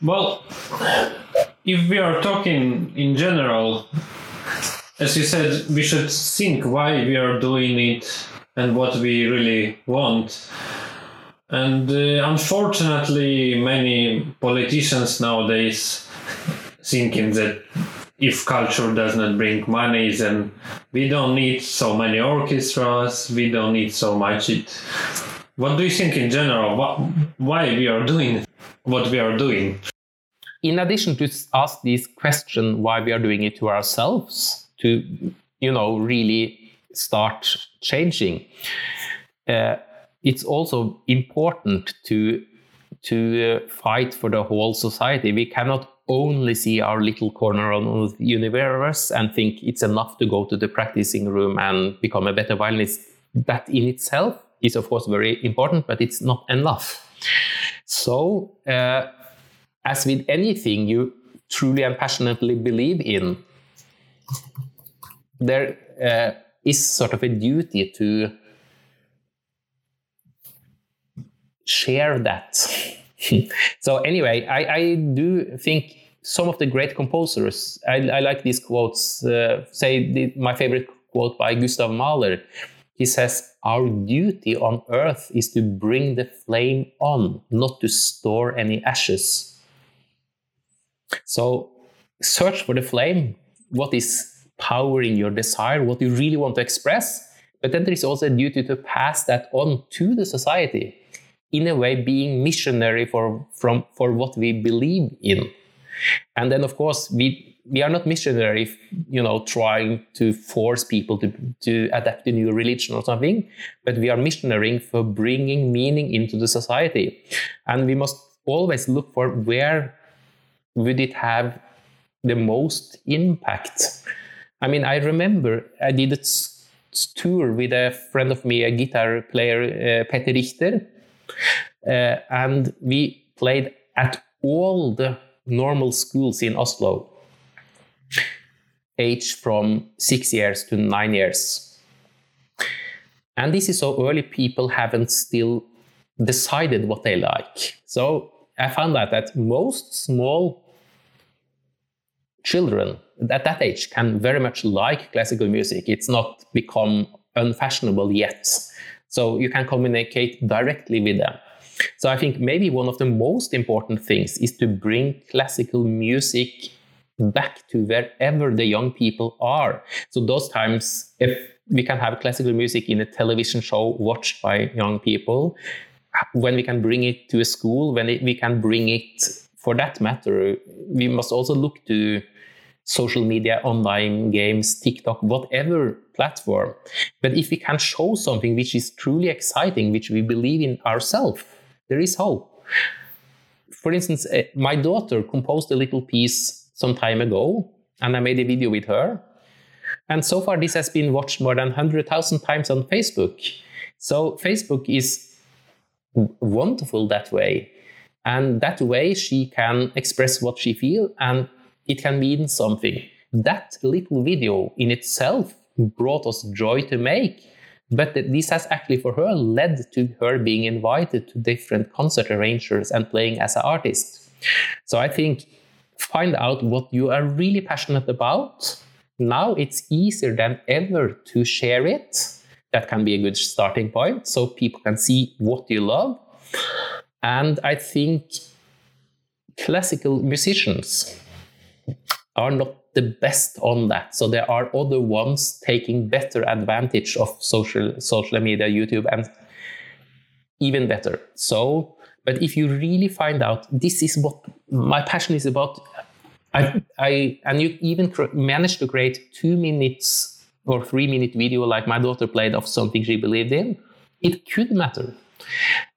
Well, if we are talking in general, as you said, we should think why we are doing it and what we really want. And uh, unfortunately, many politicians nowadays thinking that if culture does not bring money, then we don't need so many orchestras, we don't need so much it. What do you think in general? What, why we are doing what we are doing? In addition to ask this question, why we are doing it to ourselves, to you know really start changing. Uh, it's also important to to uh, fight for the whole society. We cannot only see our little corner of the universe and think it's enough to go to the practicing room and become a better violinist. That in itself is, of course, very important, but it's not enough. So, uh, as with anything you truly and passionately believe in, there uh, is sort of a duty to share that. so anyway, I, I, do think some of the great composers, I, I like these quotes. Uh, say the, my favorite quote by Gustav Mahler. He says, "Our duty on earth is to bring the flame on, not to store any ashes." So search for the flame. What is powering your desire, what you really want to express? But then there is also a duty to pass that on to the society in a way being missionary for from for what we believe in and then of course we we are not missionary you know trying to force people to to adapt to new religion or something but we are missionary for bringing meaning into the society. And we must always look for where would it have the most impact. I mean i remember i did a tour with a friend of me a guitar player uh, peter richter uh, and we played at all the normal schools in Oslo, age from six years to nine years. And this is so early people haven't still decided what they like. So I found out that most small children at that age can very much like classical music. It's not become unfashionable yet. So you can communicate directly with them. So I think maybe one of the most important things is to bring classical music back to wherever the young people are. So those times, if we can have classical music in a television show watched by young people, when we can bring it to a school, when it, we can bring it, for that matter, we must also look to social media, online games, TikTok, whatever platform. But if we can show something which is truly exciting, which we believe in ourselves, there is hope. For instance, eh, my daughter composed a little piece some time ago, and I made a video with her. And so far, this has been watched more than 100,000 times on Facebook. So, Facebook is wonderful that way. And that way, she can express what she feels and it can mean something. That little video in itself brought us joy to make. But this has actually for her led to her being invited to different concert arrangers and playing as an artist. So I think find out what you are really passionate about. Now it's easier than ever to share it. That can be a good starting point so people can see what you love. And I think classical musicians are not the best on that. So there are other ones taking better advantage of social social media, YouTube, and even better. So, but if you really find out this is what my passion is about, I, I and you even manage to create two minutes or three minute video like my daughter played of something she believed in, it could matter.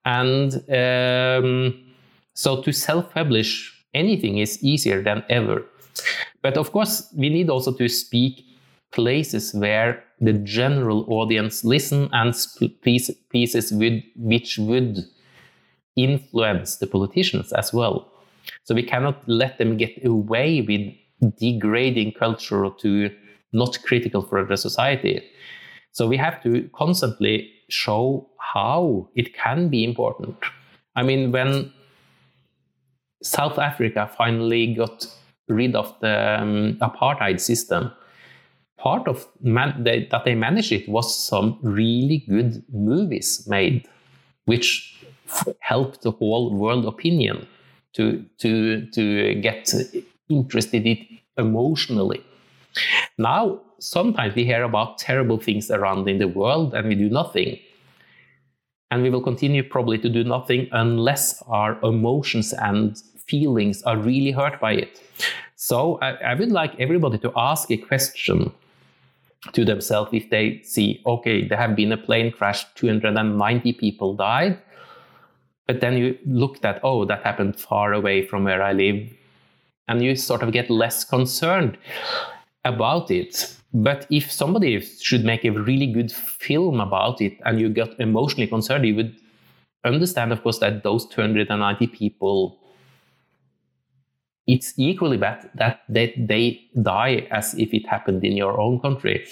And um, so to self publish anything is easier than ever. But of course, we need also to speak places where the general audience listen and pieces with, which would influence the politicians as well. So we cannot let them get away with degrading culture to not critical for the society. So we have to constantly show how it can be important. I mean, when South Africa finally got rid of the um, apartheid system, part of man- they, that they managed it was some really good movies made, which helped the whole world opinion to to to get interested in it emotionally. Now, sometimes we hear about terrible things around in the world and we do nothing. And we will continue probably to do nothing unless our emotions and feelings are really hurt by it. So I, I would like everybody to ask a question to themselves if they see, okay, there have been a plane crash, 290 people died. But then you looked at, oh, that happened far away from where I live. And you sort of get less concerned about it. But if somebody should make a really good film about it and you got emotionally concerned, you would understand, of course, that those 290 people, it's equally bad that they, they die as if it happened in your own country.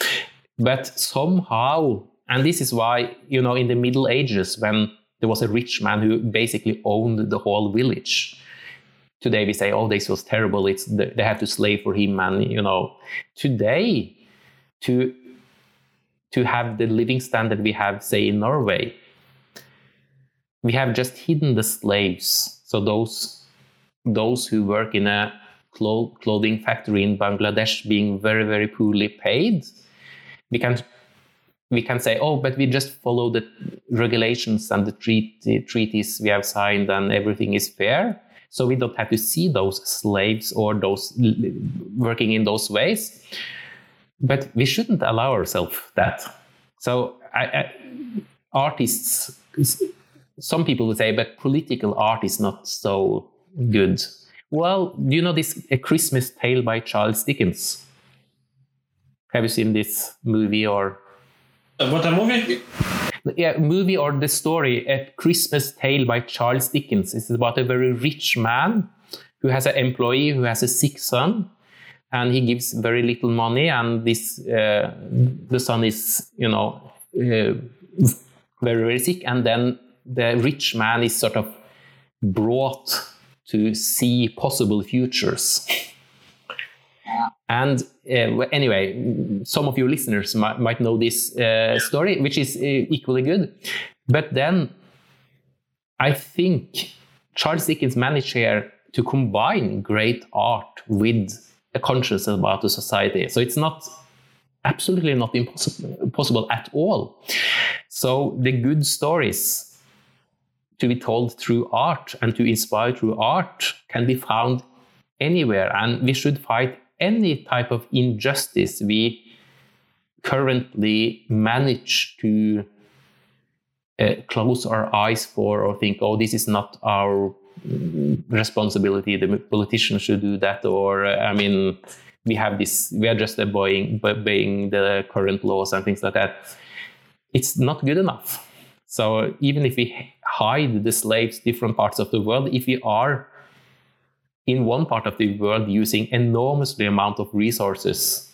But somehow, and this is why, you know, in the Middle Ages, when there was a rich man who basically owned the whole village, today we say, oh, this was terrible. It's they had to slave for him, and you know, today to to have the living standard we have, say in Norway, we have just hidden the slaves. So those those who work in a clothing factory in Bangladesh being very very poorly paid, we can we can say, oh, but we just follow the regulations and the treaty, treaties we have signed, and everything is fair. So we don't have to see those slaves or those working in those ways. But we shouldn't allow ourselves that. So I, I, artists, some people would say, but political art is not so good. Well, do you know this A Christmas Tale by Charles Dickens? Have you seen this movie or? What a movie? yeah, movie or the story, A Christmas Tale by Charles Dickens. It's about a very rich man who has an employee who has a sick son, and he gives very little money, and this uh, the son is, you know, uh, very very sick, and then the rich man is sort of brought to see possible futures. And uh, anyway, some of your listeners might, might know this uh, story, which is uh, equally good. But then I think Charles Dickens managed here to combine great art with a consciousness about the society. So it's not absolutely not impossible possible at all. So the good stories to be told through art and to inspire through art can be found anywhere, and we should fight any type of injustice we currently manage to uh, close our eyes for or think, oh, this is not our responsibility, the politicians should do that, or uh, I mean, we have this, we are just obeying, obeying the current laws and things like that. It's not good enough. So even if we hide the slaves different parts of the world, if we are in one part of the world using enormously amount of resources.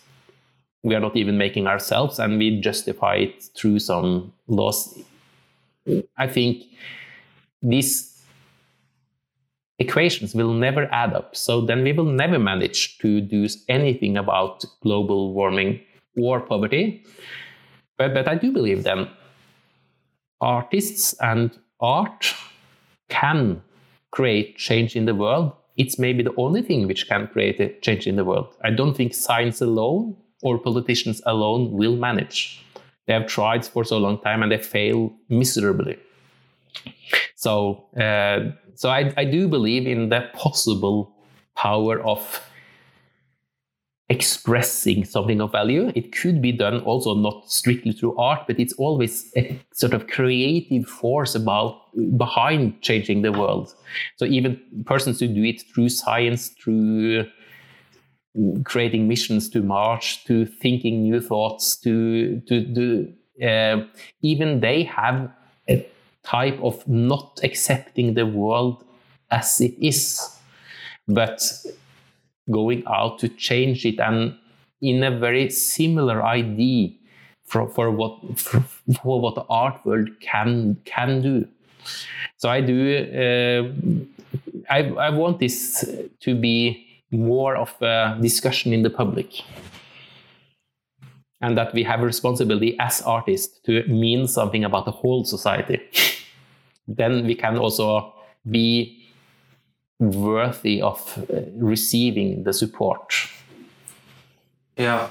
We are not even making ourselves and we justify it through some laws. I think these equations will never add up. So then we will never manage to do anything about global warming or poverty. But, but i do believe then artists and art can create change in the world it's maybe the only thing which can create a change in the world. I don't think science alone or politicians alone will manage. They have tried for so long time and they fail miserably. So, uh, so I, I do believe in the possible power of expressing something of value. It could be done also not strictly through art, but it's always a sort of creative force about behind changing the world. So even persons who do it through science, through creating missions to Mars, to thinking new thoughts, to to do uh, even they have a type of not accepting the world as it is, but going out to change it and in a very similar idea for, for what for, for what the art world can can do. So I do uh, I, I want this to be more of a discussion in the public and that we have a responsibility as artists to mean something about the whole society. then we can also be worthy of uh, receiving the support. Yeah,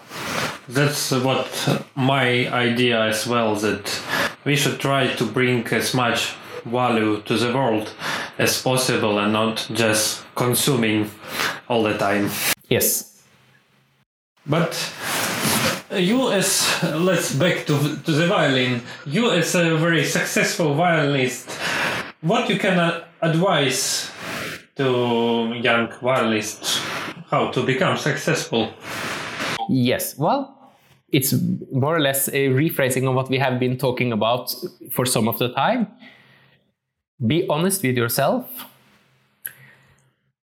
that's what my idea as well. That we should try to bring as much value to the world as possible and not just consuming all the time. Yes. But you as let's back to to the violin. You as a very successful violinist, what you can uh, advise to young violinists how to become successful? Yes. Well, it's more or less a rephrasing of what we have been talking about for some of the time. Be honest with yourself.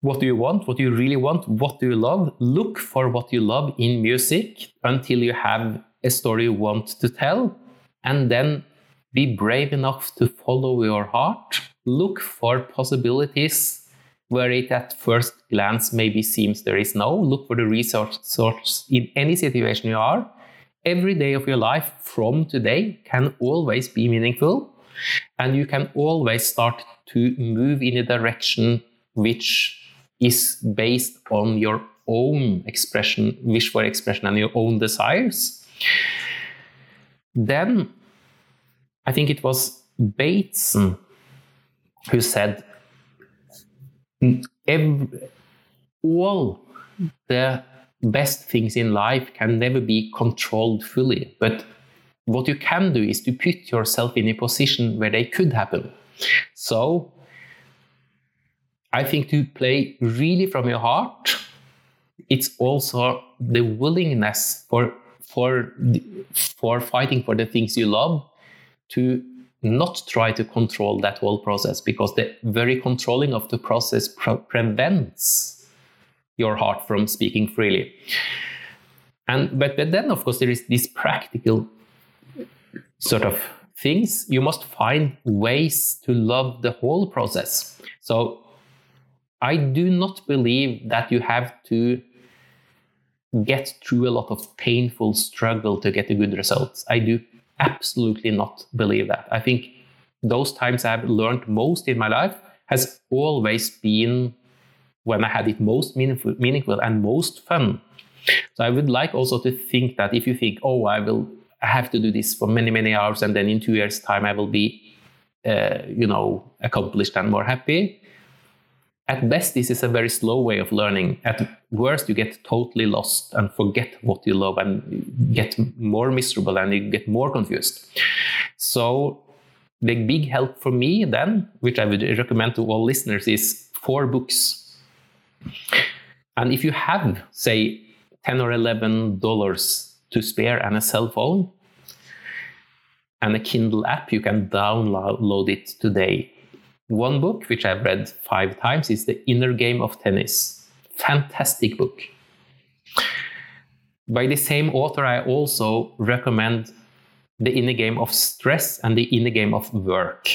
What do you want? What do you really want? What do you love? Look for what you love in music until you have a story you want to tell. And then be brave enough to follow your heart. Look for possibilities where it at first glance maybe seems there is no. Look for the resource source in any situation you are. Every day of your life from today can always be meaningful, and you can always start to move in a direction which is based on your own expression, wish for expression, and your own desires. Then I think it was Bateson who said every, all the best things in life can never be controlled fully. But what you can do is to put yourself in a position where they could happen. So I think to play really from your heart, it's also the willingness for for for fighting for the things you love to not try to control that whole process because the very controlling of the process pre- prevents your heart from speaking freely. And but, but then of course there is this practical sort of things. You must find ways to love the whole process. So I do not believe that you have to get through a lot of painful struggle to get a good result. I do absolutely not believe that. I think those times I've learned most in my life has always been when I had it most meaningful, meaningful and most fun. So I would like also to think that if you think, oh, I will I have to do this for many many hours, and then in two years' time I will be, uh, you know, accomplished and more happy. At best, this is a very slow way of learning. At worst, you get totally lost and forget what you love and get more miserable and you get more confused. So, the big help for me then, which I would recommend to all listeners, is four books. And if you have, say, 10 or 11 dollars to spare and a cell phone and a Kindle app, you can download it today one book, which I've read five times, is The Inner Game of Tennis. Fantastic book. By the same author, I also recommend The Inner Game of Stress and The Inner Game of Work.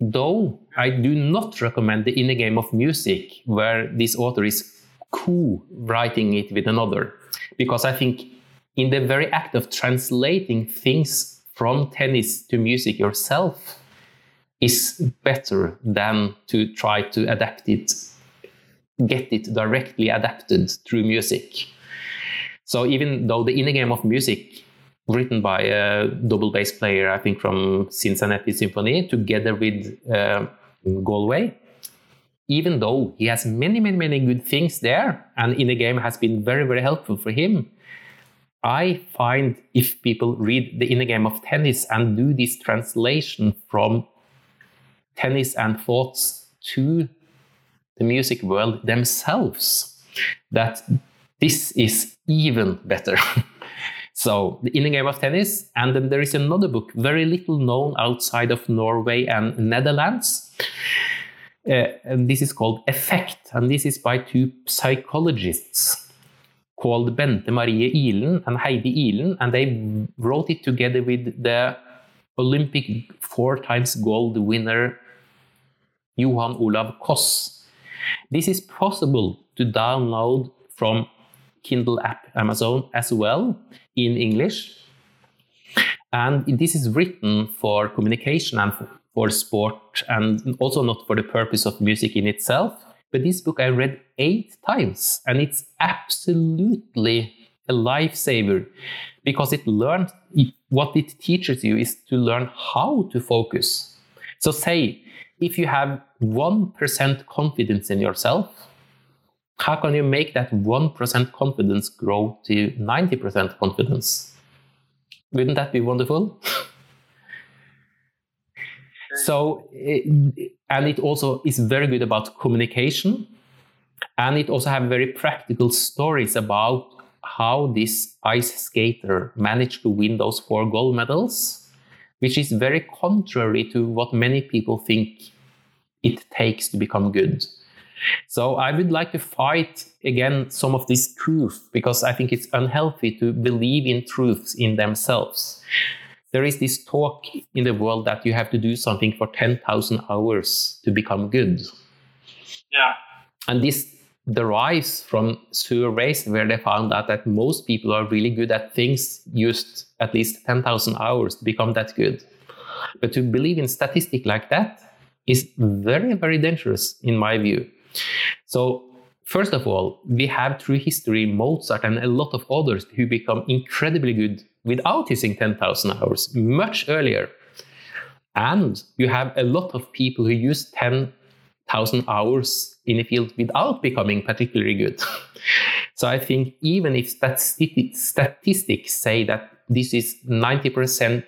Though I do not recommend The Inner Game of Music, where this author is co writing it with another, because I think in the very act of translating things from tennis to music yourself, is better than to try to adapt it, get it directly adapted through music. So even though the inner game of music, written by a double bass player, I think from Cincinnati Symphony, together with uh, Gallwey, even though he has many, many, many good things there, and in the game has been very, very helpful for him. I find if people read the inner game of tennis and do this translation from tennis and thoughts to the music world themselves that this is even better. so, The Inner Game of Tennis, and then there is another book, very little known outside of Norway and Netherlands. Uh, and this is called Effect, and this is by two psychologists called Bente Marie Ihlen and Heidi Ihlen, and they wrote it together with the Olympic four times gold winner Johann Olav Koss. This is possible to download from Kindle app Amazon as well in English. And this is written for communication and for sport, and also not for the purpose of music in itself. But this book I read eight times, and it's absolutely a lifesaver because it learns what it teaches you is to learn how to focus. So, say if you have 1% confidence in yourself, how can you make that 1% confidence grow to 90% confidence? Wouldn't that be wonderful? so, eh, and it also is very good about communication. And it also have very practical stories about how this ice skater managed to win those four gold medals, which is very contrary to what many people think it takes to become good. So I would like to fight again some of this truth because I think it's unhealthy to believe in truths in themselves. There is this talk in the world that you have to do something for 10,000 hours to become good. Yeah. And this derives from surveys where they found out that most people are really good at things used at least 10,000 hours to become that good. But to believe in statistic like that is very, very dangerous in my view. So, first of all, we have through history Mozart and a lot of others who become incredibly good without using 10,000 hours much earlier. And you have a lot of people who use 10,000 hours in a field without becoming particularly good. so I think even if statistics say that this is 90%,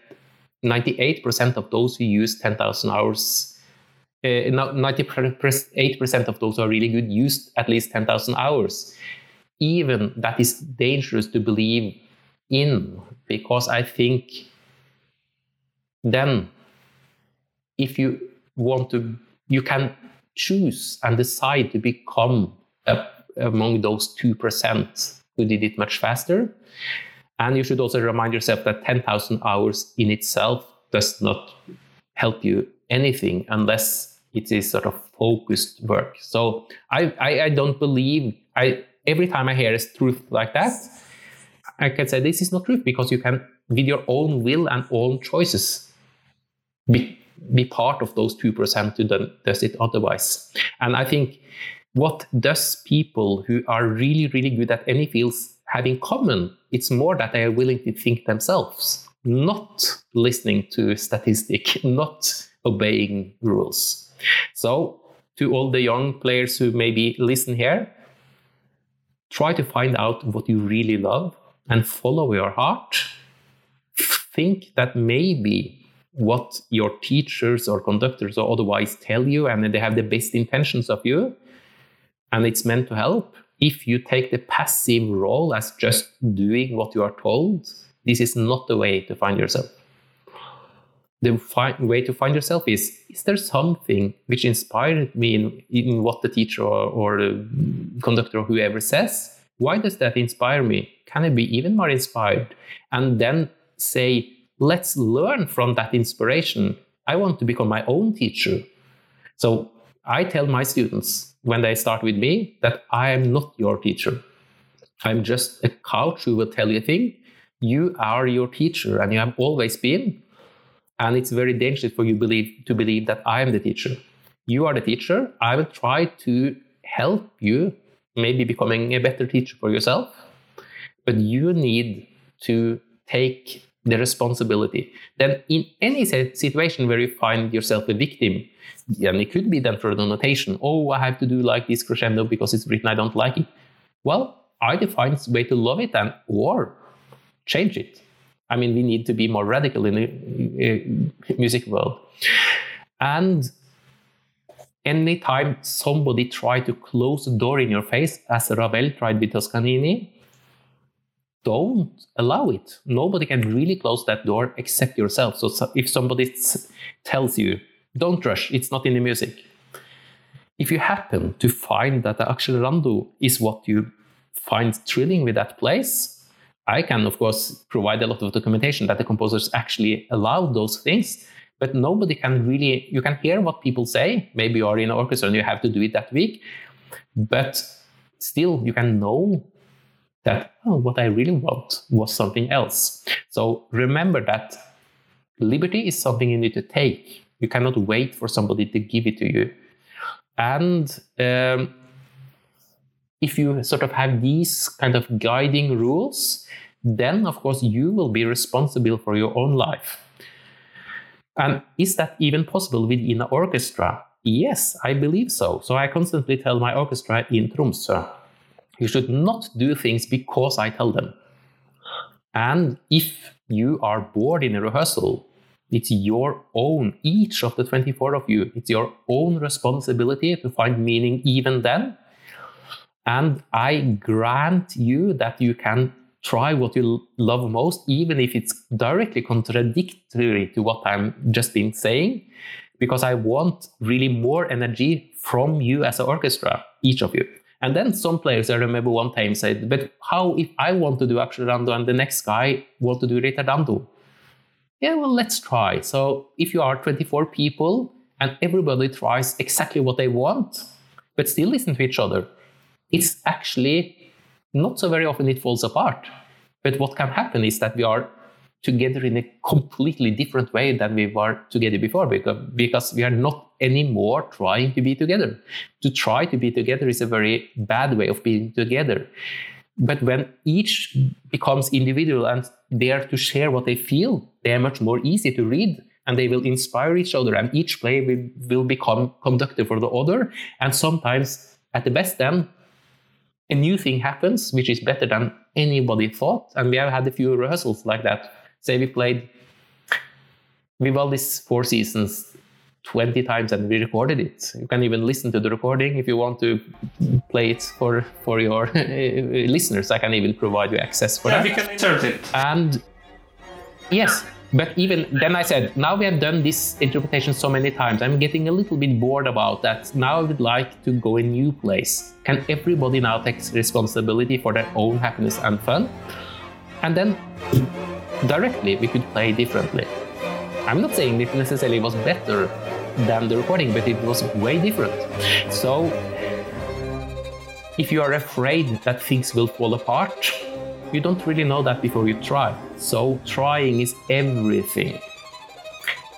98% of those who use 10,000 hours uh, 98% of those who are really good used at least 10,000 hours. Even that is dangerous to believe in because I think then if you want to, you can choose and decide to become a, among those 2% who did it much faster. And you should also remind yourself that 10,000 hours in itself does not help you anything unless it is sort of focused work. So I, I, I don't believe I every time I hear a truth like that, I can say this is not truth because you can, with your own will and own choices, be, be part of those two percent who does it otherwise. And I think what does people who are really really good at any fields have in common? It's more that they are willing to think themselves, not listening to statistic, not obeying rules. So, to all the young players who maybe listen here, try to find out what you really love and follow your heart. Think that maybe what your teachers or conductors or otherwise tell you and they have the best intentions of you and it's meant to help. If you take the passive role as just doing what you are told, this is not the way to find yourself. The fi- way to find yourself is is there something which inspired me in, in what the teacher or, or the conductor or whoever says? Why does that inspire me? Can i be even more inspired? And then say let's learn from that inspiration i want to become my own teacher so i tell my students when they start with me that i am not your teacher i'm just a coach who will tell you a thing you are your teacher and you have always been and it's very dangerous for you believe, to believe that I am the teacher. You are the teacher. I will try to help you, maybe becoming a better teacher for yourself. But you need to take the responsibility. Then, in any situation where you find yourself a victim, and it could be then for the notation, oh, I have to do like this crescendo because it's written, I don't like it. Well, either find a way to love it and or change it. I mean, we need to be more radical in the eh, music world. And anytime somebody try to close the door in your face, as Ravel tried with Toscanini, don't allow it. Nobody can really close that door except yourself. So, so if somebody tells you, don't rush, it's not in the music. If you happen to find that the accelerando is what you find thrilling with that place, I can, of course, provide a lot of documentation that the composers actually allowed those things. but nobody can really, you can hear what people say. Maybe you are in an orchestra and you have to do it that week, but still you can know that oh, what I really want was something else. So remember that liberty is something you need to take. You cannot wait for somebody to give it to you. And um, if you sort of have these kind of guiding rules, then of course you will be responsible for your own life. And is that even possible within an orchestra? Yes, I believe so. So I constantly tell my orchestra in Tromsø, you should not do things because I tell them. And if you are bored in a rehearsal, it's your own, each of the 24 of you, it's your own responsibility to find meaning even then. And I grant you that you can try what you love most, even if it's directly contradictory to what I'm just been saying, because I want really more energy from you as an orchestra, each of you. And then some players, I remember one time said, but how if I want to do Accelerando and the next guy want to do Rita Ritardando? Yeah, well, let's try. So if you are 24 people and everybody tries exactly what they want, but still listen to each other, it's actually not so very often it falls apart. But what can happen is that we are together in a completely different way than we were together before because, because we are not anymore trying to be together. To try to be together is a very bad way of being together. But when each becomes individual and dare to share what they feel, they are much more easy to read and they will inspire each other and each play will, will become conductor for the other. And sometimes at the best then a new thing happens, which is better than anybody thought. And we have had a few rehearsals like that. Say we played Vivaldi's Four Seasons 20 times and we recorded it. You can even listen to the recording if you want to play it for, for your listeners. I can even provide you access for yeah, that. you can insert it. And yes, but even then, I said, now we have done this interpretation so many times, I'm getting a little bit bored about that. Now I would like to go a new place. Can everybody now take responsibility for their own happiness and fun? And then directly we could play differently. I'm not saying it necessarily was better than the recording, but it was way different. So if you are afraid that things will fall apart, you don't really know that before you try. So trying is everything.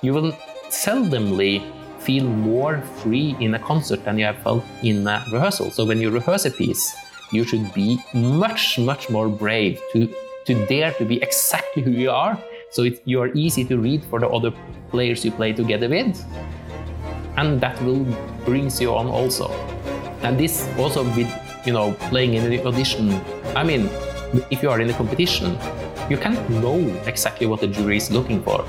You will seldomly feel more free in a concert than you have felt in a rehearsal. So when you rehearse a piece, you should be much, much more brave to, to dare to be exactly who you are. So it, you are easy to read for the other players you play together with. And that will brings you on also. And this also with you know playing in the audition. I mean, if you are in a competition, you can't know exactly what the jury is looking for.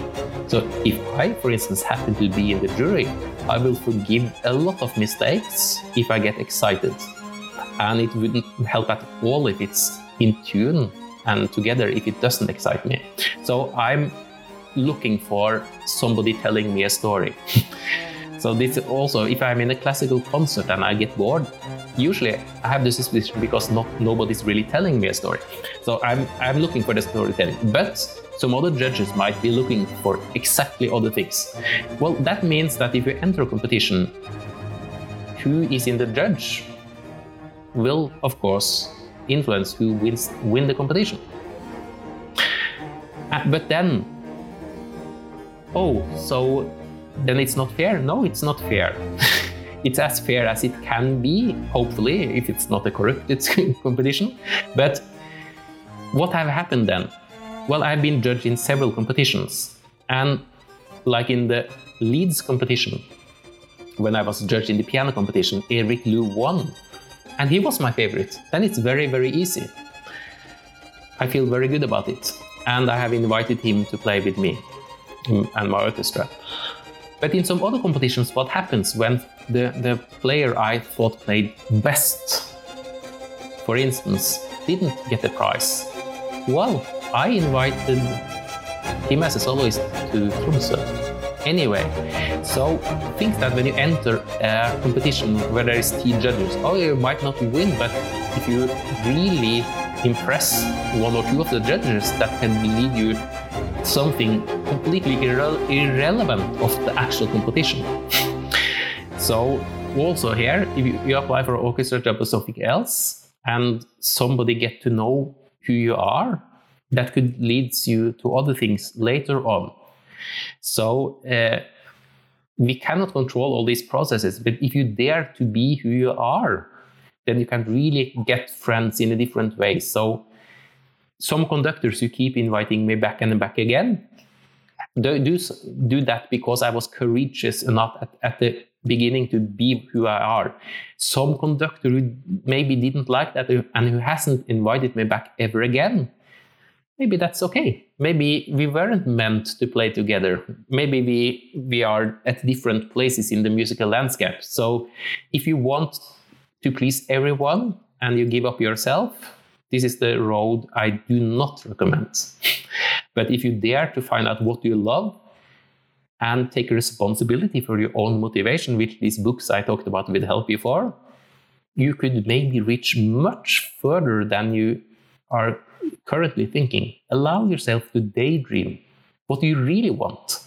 So if I, for instance, happen to be in the jury, I will forgive a lot of mistakes if I get excited. And it wouldn't help at all if it's in tune and together if it doesn't excite me. So I'm looking for somebody telling me a story. so this also, if I'm in a classical concert and I get bored, usually I have the suspicion because not nobody's really telling me a story. So I'm I'm looking for the storytelling. But some other judges might be looking for exactly other things. Well, that means that if you enter a competition, who is in the judge will, of course, influence who wins win the competition. Uh, but then, oh, so then it's not fair? No, it's not fair. it's as fair as it can be, hopefully, if it's not a corrupted competition. But what have happened then? Well, I've been judged in several competitions. And like in the Leeds competition, when I was judged in the piano competition, Eric Lu won. And he was my favorite. Then it's very, very easy. I feel very good about it. And I have invited him to play with me and my orchestra. But in some other competitions, what happens when the, the player I thought played best, for instance, didn't get the prize? Well, I invited him as a soloist to Tromsø. Anyway, so think that when you enter a competition where there is team judges, oh, you might not win, but if you really impress one or two of the judges, that can lead you something completely irre- irrelevant of the actual competition. so also here, if you, you apply for orchestra job or something else, and somebody get to know who you are, that could leads you to other things later on. So uh, we cannot control all these processes, but if you dare to be who you are, then you can really get friends in a different way. So some conductors who keep inviting me back and back again do, do, do that because I was courageous enough at, at the beginning to be who I are. Some conductor who maybe didn't like that and who hasn't invited me back ever again, maybe that's okay. Maybe we weren't meant to play together. Maybe we we are at different places in the musical landscape. So if you want to please everyone and you give up yourself, this is the road I do not recommend. but if you dare to find out what you love and take responsibility for your own motivation, which these books I talked about will help you for, you could maybe reach much further than you are currently thinking. Allow yourself to daydream. What do you really want?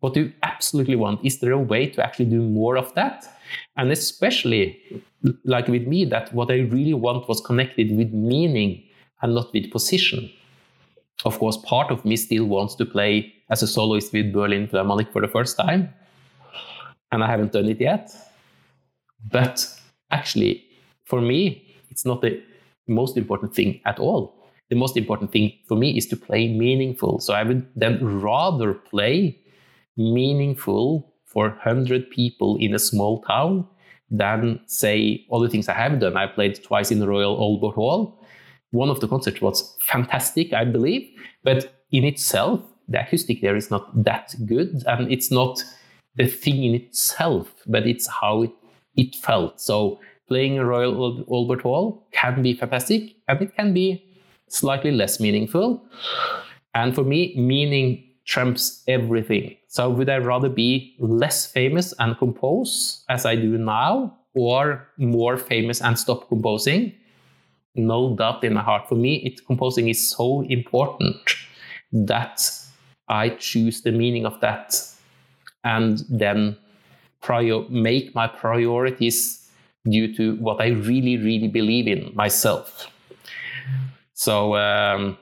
What do you absolutely want? Is there a way to actually do more of that? And especially, like with me, that what I really want was connected with meaning and not with position. Of course, part of me still wants to play as a soloist with Berlin Philharmonic for the first time, and I haven't done it yet. But actually, for me, it's not the most important thing at all. The most important thing for me is to play meaningful. So I would then rather play meaningful for 100 people in a small town than, say, all the things I have done. I played twice in the Royal Albert Hall. One of the concerts was fantastic, I believe, but in itself, the acoustic there is not that good, and it's not the thing in itself, but it's how it, it felt. So playing a Royal Albert Hall can be fantastic, and it can be slightly less meaningful. And for me, meaning trumps everything. So would I rather be less famous and compose as I do now, or more famous and stop composing? No doubt in my heart. For me, it, composing is so important that I choose the meaning of that and then prior, make my priorities due to what I really, really believe in myself. So, um,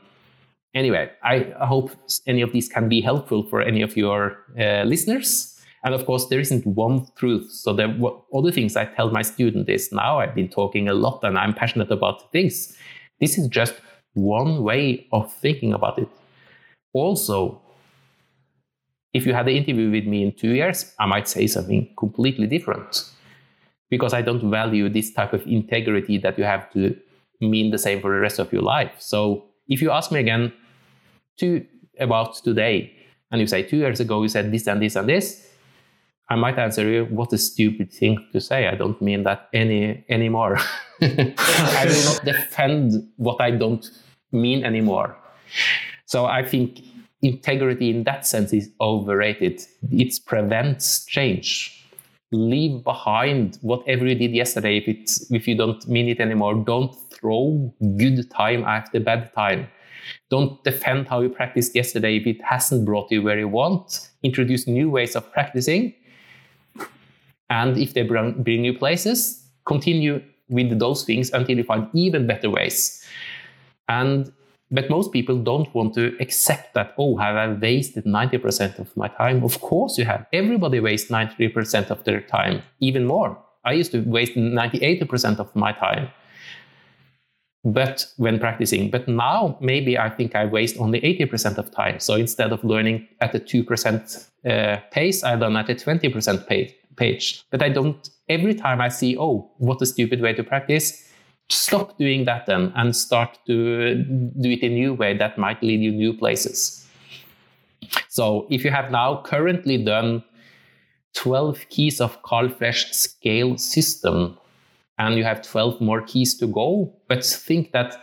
anyway, I hope any of these can be helpful for any of your uh, listeners. And of course, there isn't one truth. So the what, other things I tell my student is now I've been talking a lot and I'm passionate about things. This is just one way of thinking about it. Also, if you had an interview with me in two years, I might say something completely different because I don't value this type of integrity that you have to mean the same for the rest of your life. So if you ask me again, to about today and you say two years ago you said this and this and this i might answer you what a stupid thing to say. I don't mean that any anymore. I will not defend what i don't mean anymore. So i think integrity in that sense is overrated. It prevents change. Leave behind whatever you did yesterday. If it's if you don't mean it anymore don't throw good time after bad time don't defend how you practiced yesterday if it hasn't brought you where you want. Introduce new ways of practicing. And if they bring you places, continue with those things until you find even better ways. And but most people don't want to accept that, oh, have I wasted 90% of my time? Of course you have. Everybody wastes 93% of their time, even more. I used to waste 98% of my time but when practicing. But now maybe I think I waste only 80% of time. So instead of learning at a 2% uh, pace, I learn at a 20% page. But I don't, every time I see, oh, what a stupid way to practice, stop doing that then and start to do it a new way that might lead you new places. So if you have now currently done 12 keys of Carl Flesch scale system and you have 12 more keys to go, but think that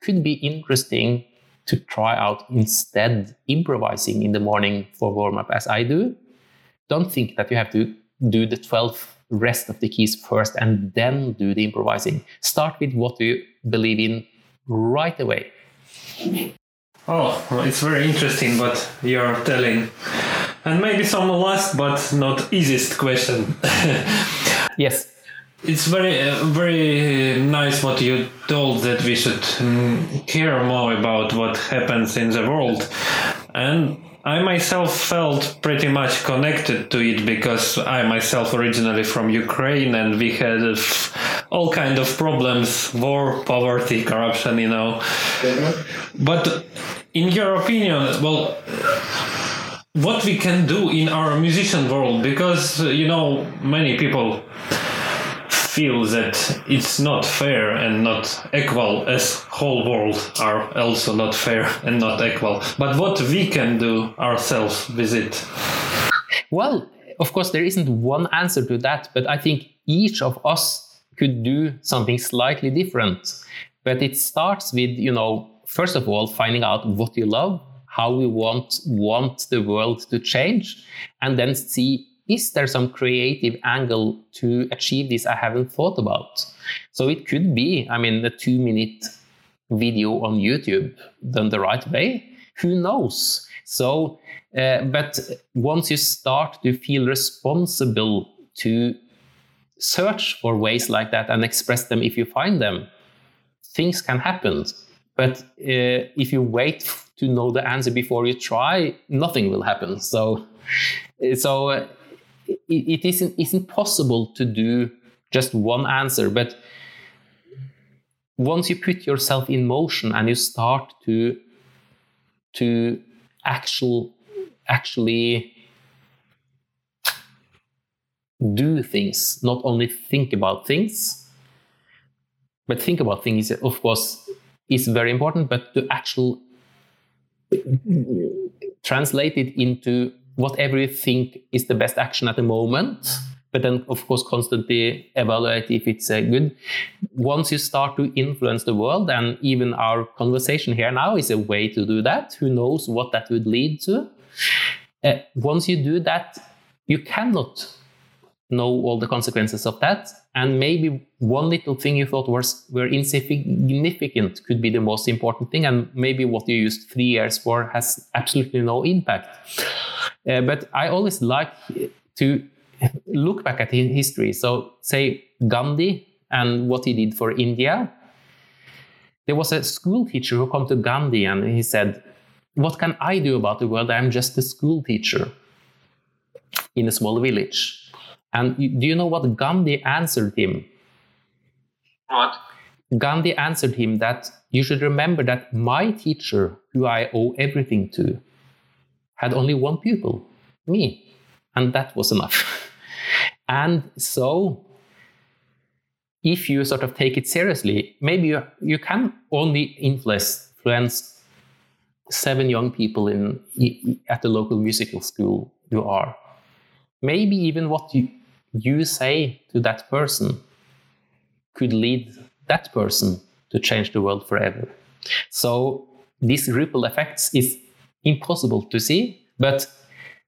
could be interesting to try out instead improvising in the morning for warm up as I do. Don't think that you have to do the 12 rest of the keys first and then do the improvising. Start with what you believe in right away. Oh, well, it's very interesting what you're telling. And maybe some last but not easiest question. yes. It's very, uh, very nice what you told that we should um, care more about what happens in the world. And I myself felt pretty much connected to it because I myself originally from Ukraine and we had all kind of problems, war, poverty, corruption, you know. Mm-hmm. But in your opinion, well, what we can do in our musician world because you know many people feel that it's not fair and not equal as whole world are also not fair and not equal. But what we can do ourselves with it? Well of course there isn't one answer to that but i think each of us could do something slightly different. But it starts with you know first of all finding out what you love how we want want the world to change and then see is there some creative angle to achieve this I haven't thought about? So it could be, I mean, a two minute video on YouTube done the right way. Who knows? So, uh, but once you start to feel responsible to search for ways like that and express them if you find them, things can happen. But uh, if you wait to know the answer before you try, nothing will happen. So, so uh, it isn't isn't possible to do just one answer but once you put yourself in motion and you start to to actual actually do things not only think about things but think about things of course is very important but to actually translate it into whatever you think is the best action at the moment, but then of course constantly evaluate if it's uh, good. Once you start to influence the world, and even our conversation here now is a way to do that. Who knows what that would lead to? Uh, once you do that, you cannot know all the consequences of that. And maybe one little thing you thought was were insignificant could be the most important thing, and maybe what you used three years for has absolutely no impact. Uh, but I always like to look back at history. So, say Gandhi and what he did for India. There was a school teacher who came to Gandhi and he said, What can I do about the world? I'm just a school teacher in a small village. And do you know what Gandhi answered him? What? Gandhi answered him that you should remember that my teacher, who I owe everything to, had only one pupil, me. And that was enough. and so, if you sort of take it seriously, maybe you, you can only influence, influence seven young people in at the local musical school you are. Maybe even what you, you say to that person could lead that person to change the world forever. So, these ripple effects is impossible to see. But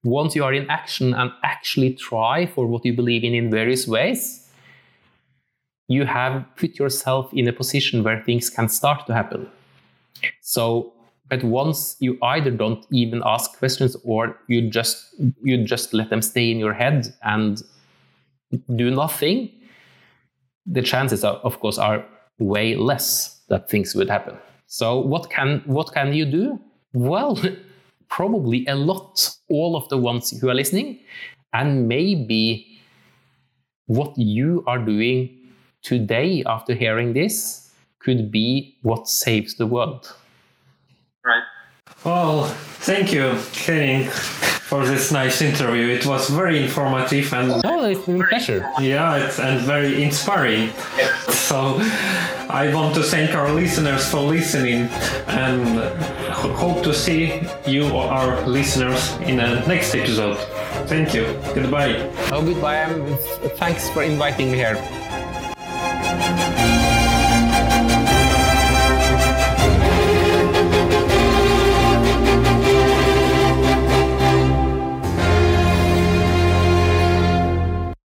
once you are in action and actually try for what you believe in in various ways, you have put yourself in a position where things can start to happen. So, but once you either don't even ask questions or you just you just let them stay in your head and do nothing, the chances are, of course are way less that things would happen. So what can what can you do? Well, probably a lot, all of the ones who are listening, and maybe what you are doing today after hearing this could be what saves the world. Right. Well, thank you, Henning, for this nice interview. It was very informative and oh, it's been a pleasure. Yeah, it's, and very inspiring. So, I want to thank our listeners for listening and hope to see you or our listeners in the next episode. Thank you. Goodbye. Oh, goodbye. thanks for inviting me here.